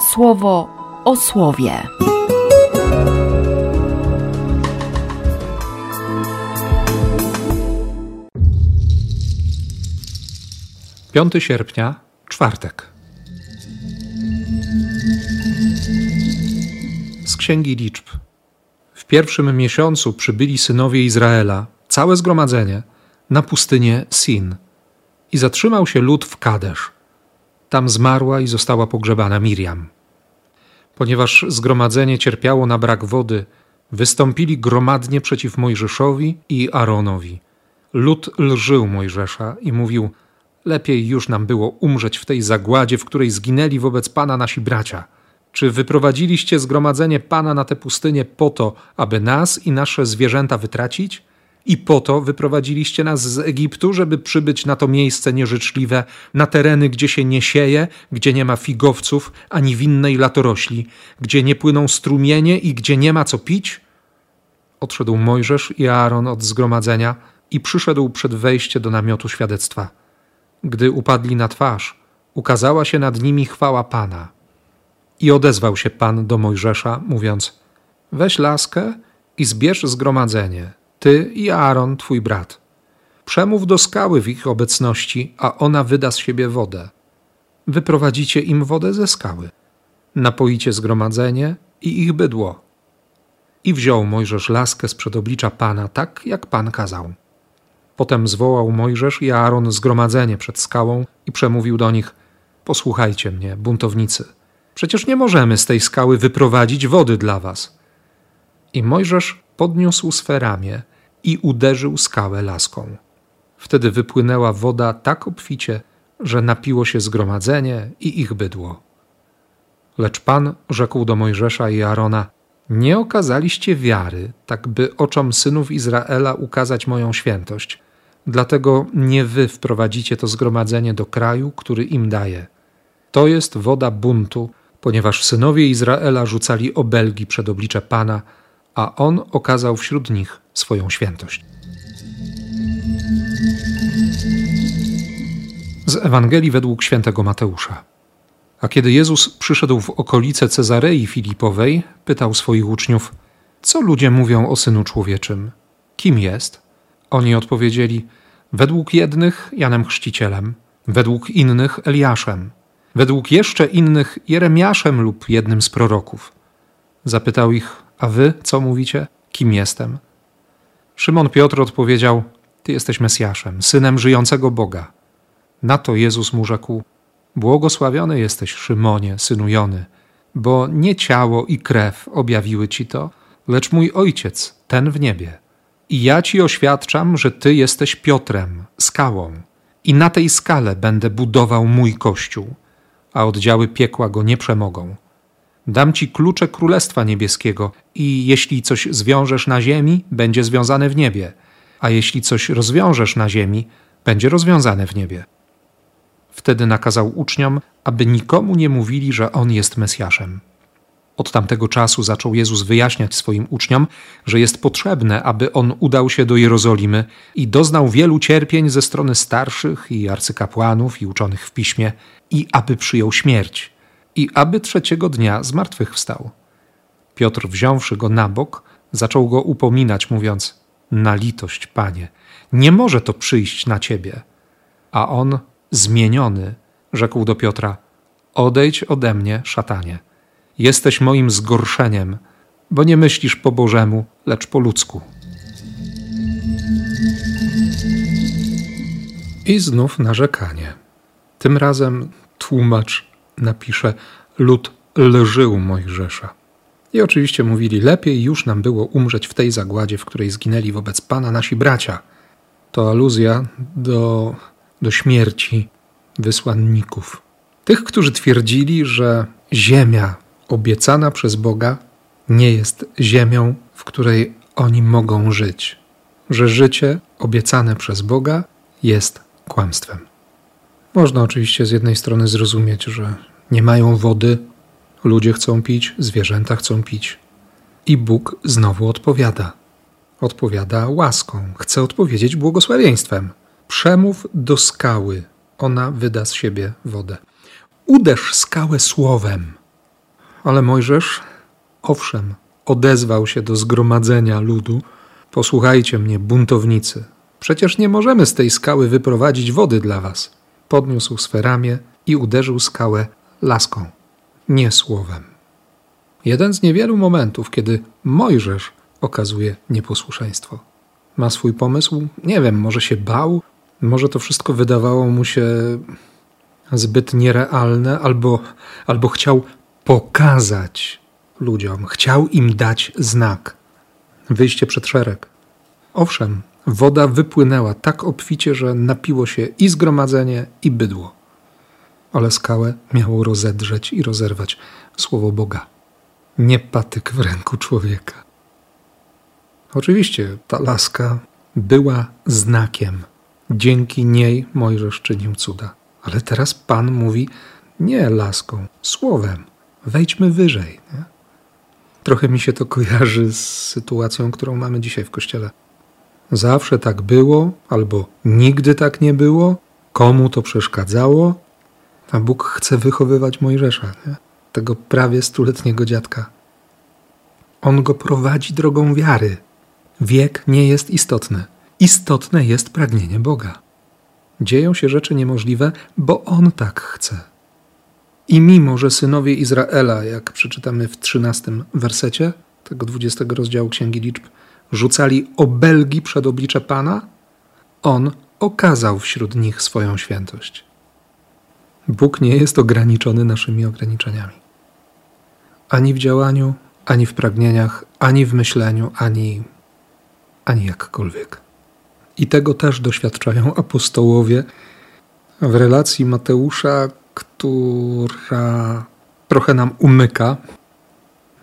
słowo o słowie. 5 sierpnia, czwartek. Z Księgi Liczb. W pierwszym miesiącu przybyli synowie Izraela, całe zgromadzenie, na pustynię Sin. I zatrzymał się lud w Kadesz. Tam zmarła i została pogrzebana Miriam. Ponieważ zgromadzenie cierpiało na brak wody, wystąpili gromadnie przeciw Mojżeszowi i Aaronowi. Lud lżył Mojżesza i mówił – Lepiej już nam było umrzeć w tej zagładzie, w której zginęli wobec Pana nasi bracia. Czy wyprowadziliście zgromadzenie Pana na tę pustynię po to, aby nas i nasze zwierzęta wytracić? I po to wyprowadziliście nas z Egiptu, żeby przybyć na to miejsce nieżyczliwe, na tereny, gdzie się nie sieje, gdzie nie ma figowców ani winnej latorośli, gdzie nie płyną strumienie i gdzie nie ma co pić? Odszedł Mojżesz i Aaron od zgromadzenia i przyszedł przed wejście do namiotu świadectwa. Gdy upadli na twarz, ukazała się nad nimi chwała Pana. I odezwał się Pan do Mojżesza, mówiąc: Weź laskę i zbierz zgromadzenie, ty i Aaron, twój brat. Przemów do skały w ich obecności, a ona wyda z siebie wodę. Wyprowadzicie im wodę ze skały. Napoicie zgromadzenie i ich bydło. I wziął Mojżesz laskę z przed oblicza Pana, tak jak Pan kazał. Potem zwołał Mojżesz i Aaron zgromadzenie przed skałą i przemówił do nich: Posłuchajcie mnie, buntownicy. Przecież nie możemy z tej skały wyprowadzić wody dla was. I Mojżesz podniósł swe ramię i uderzył skałę laską. Wtedy wypłynęła woda tak obficie, że napiło się zgromadzenie i ich bydło. Lecz Pan rzekł do Mojżesza i Arona: Nie okazaliście wiary, tak by oczom synów Izraela ukazać moją świętość Dlatego nie wy wprowadzicie to zgromadzenie do kraju, który im daje. To jest woda buntu, ponieważ synowie Izraela rzucali obelgi przed oblicze Pana, a On okazał wśród nich swoją świętość. Z Ewangelii według świętego Mateusza. A kiedy Jezus przyszedł w okolice Cezarei Filipowej, pytał swoich uczniów: Co ludzie mówią o synu człowieczym? Kim jest? Oni odpowiedzieli: Według jednych Janem Chrzcicielem, według innych Eliaszem, według jeszcze innych Jeremiaszem lub jednym z proroków. Zapytał ich: A wy co mówicie? Kim jestem? Szymon Piotr odpowiedział: Ty jesteś Mesjaszem, synem żyjącego Boga. Na to Jezus mu rzekł: Błogosławiony jesteś, Szymonie, synu Jony, bo nie ciało i krew objawiły ci to, lecz mój ojciec, ten w niebie. I ja ci oświadczam, że ty jesteś Piotrem, skałą, i na tej skale będę budował mój kościół, a oddziały piekła go nie przemogą. Dam ci klucze Królestwa Niebieskiego, i jeśli coś zwiążesz na ziemi, będzie związane w niebie, a jeśli coś rozwiążesz na ziemi, będzie rozwiązane w niebie. Wtedy nakazał uczniom, aby nikomu nie mówili, że on jest Mesjaszem. Od tamtego czasu zaczął Jezus wyjaśniać swoim uczniom, że jest potrzebne, aby on udał się do Jerozolimy i doznał wielu cierpień ze strony starszych i arcykapłanów i uczonych w piśmie, i aby przyjął śmierć, i aby trzeciego dnia zmartwychwstał. Piotr, wziąwszy go na bok, zaczął go upominać, mówiąc: Na litość, panie, nie może to przyjść na ciebie. A on, zmieniony, rzekł do Piotra: Odejdź ode mnie, szatanie Jesteś moim zgorszeniem, bo nie myślisz po Bożemu, lecz po ludzku. I znów narzekanie. Tym razem tłumacz napisze: Lud lżył Mojżesza. I oczywiście mówili: Lepiej już nam było umrzeć w tej zagładzie, w której zginęli wobec Pana nasi bracia. To aluzja do, do śmierci wysłanników. Tych, którzy twierdzili, że ziemia obiecana przez Boga nie jest ziemią, w której oni mogą żyć, że życie obiecane przez Boga jest kłamstwem. Można oczywiście z jednej strony zrozumieć, że nie mają wody, ludzie chcą pić, zwierzęta chcą pić. I Bóg znowu odpowiada. Odpowiada łaską, chce odpowiedzieć błogosławieństwem. Przemów do skały, ona wyda z siebie wodę. Uderz skałę słowem, Ale Mojżesz, owszem, odezwał się do zgromadzenia ludu: Posłuchajcie mnie, buntownicy. Przecież nie możemy z tej skały wyprowadzić wody dla was. Podniósł swe ramię i uderzył skałę laską, nie słowem. Jeden z niewielu momentów, kiedy Mojżesz okazuje nieposłuszeństwo. Ma swój pomysł? Nie wiem, może się bał, może to wszystko wydawało mu się zbyt nierealne, albo, albo chciał pokazać ludziom, chciał im dać znak. Wyjście przed szereg. Owszem, woda wypłynęła tak obficie, że napiło się i zgromadzenie, i bydło. Ale skałę miało rozedrzeć i rozerwać słowo Boga, nie patyk w ręku człowieka. Oczywiście ta laska była znakiem. Dzięki niej Mojżesz czynił cuda. Ale teraz Pan mówi nie laską, słowem. Wejdźmy wyżej. Nie? Trochę mi się to kojarzy z sytuacją, którą mamy dzisiaj w kościele. Zawsze tak było, albo nigdy tak nie było, komu to przeszkadzało, a Bóg chce wychowywać Mojżesza, nie? tego prawie stuletniego dziadka. On go prowadzi drogą wiary. Wiek nie jest istotny. Istotne jest pragnienie Boga. Dzieją się rzeczy niemożliwe, bo On tak chce. I mimo, że synowie Izraela, jak przeczytamy w trzynastym wersecie tego dwudziestego rozdziału Księgi Liczb, rzucali obelgi przed oblicze Pana, On okazał wśród nich swoją świętość. Bóg nie jest ograniczony naszymi ograniczeniami. Ani w działaniu, ani w pragnieniach, ani w myśleniu, ani, ani jakkolwiek. I tego też doświadczają apostołowie w relacji Mateusza, która trochę nam umyka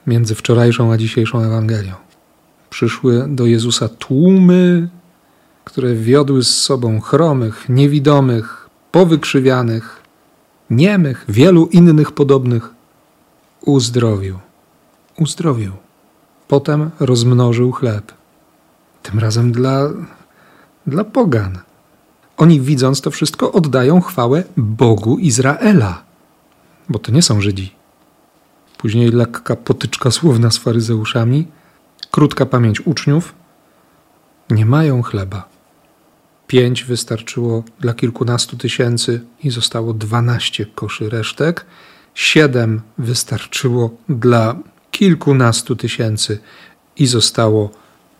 między wczorajszą a dzisiejszą Ewangelią. Przyszły do Jezusa tłumy, które wiodły z sobą chromych, niewidomych, powykrzywianych, niemych, wielu innych podobnych. Uzdrowił. Uzdrowił. Potem rozmnożył chleb. Tym razem dla dla pogan. Oni widząc to wszystko oddają chwałę Bogu Izraela, bo to nie są Żydzi. Później lekka potyczka słowna z faryzeuszami, krótka pamięć uczniów. Nie mają chleba. Pięć wystarczyło dla kilkunastu tysięcy i zostało dwanaście koszy resztek. Siedem wystarczyło dla kilkunastu tysięcy i zostało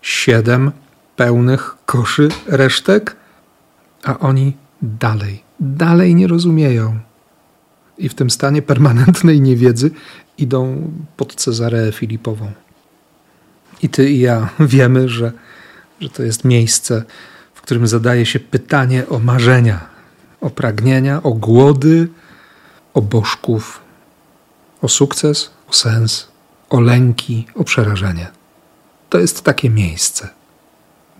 siedem pełnych koszy resztek, a oni dalej, dalej nie rozumieją. I w tym stanie permanentnej niewiedzy idą pod Cezareę Filipową. I ty i ja wiemy, że, że to jest miejsce, w którym zadaje się pytanie o marzenia, o pragnienia, o głody, o bożków, o sukces, o sens, o lęki, o przerażenie. To jest takie miejsce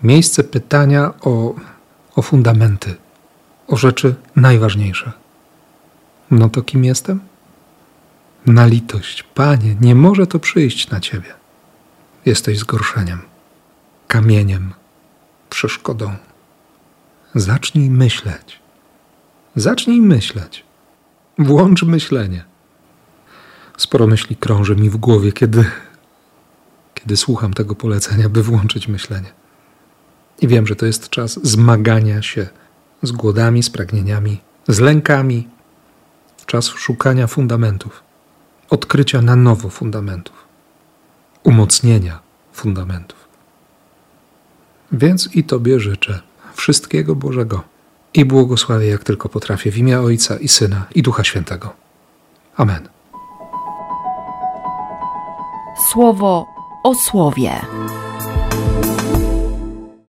miejsce pytania o, o fundamenty, o rzeczy najważniejsze. No to kim jestem? Na litość, panie, nie może to przyjść na ciebie. Jesteś zgorszeniem, kamieniem, przeszkodą. Zacznij myśleć. Zacznij myśleć. Włącz myślenie. Sporo myśli krąży mi w głowie, kiedy, kiedy słucham tego polecenia, by włączyć myślenie. I wiem, że to jest czas zmagania się z głodami, z pragnieniami, z lękami, czas szukania fundamentów, odkrycia na nowo fundamentów, umocnienia fundamentów. Więc i Tobie życzę wszystkiego Bożego i błogosławię jak tylko potrafię w imię Ojca i Syna i Ducha Świętego. Amen. Słowo o słowie.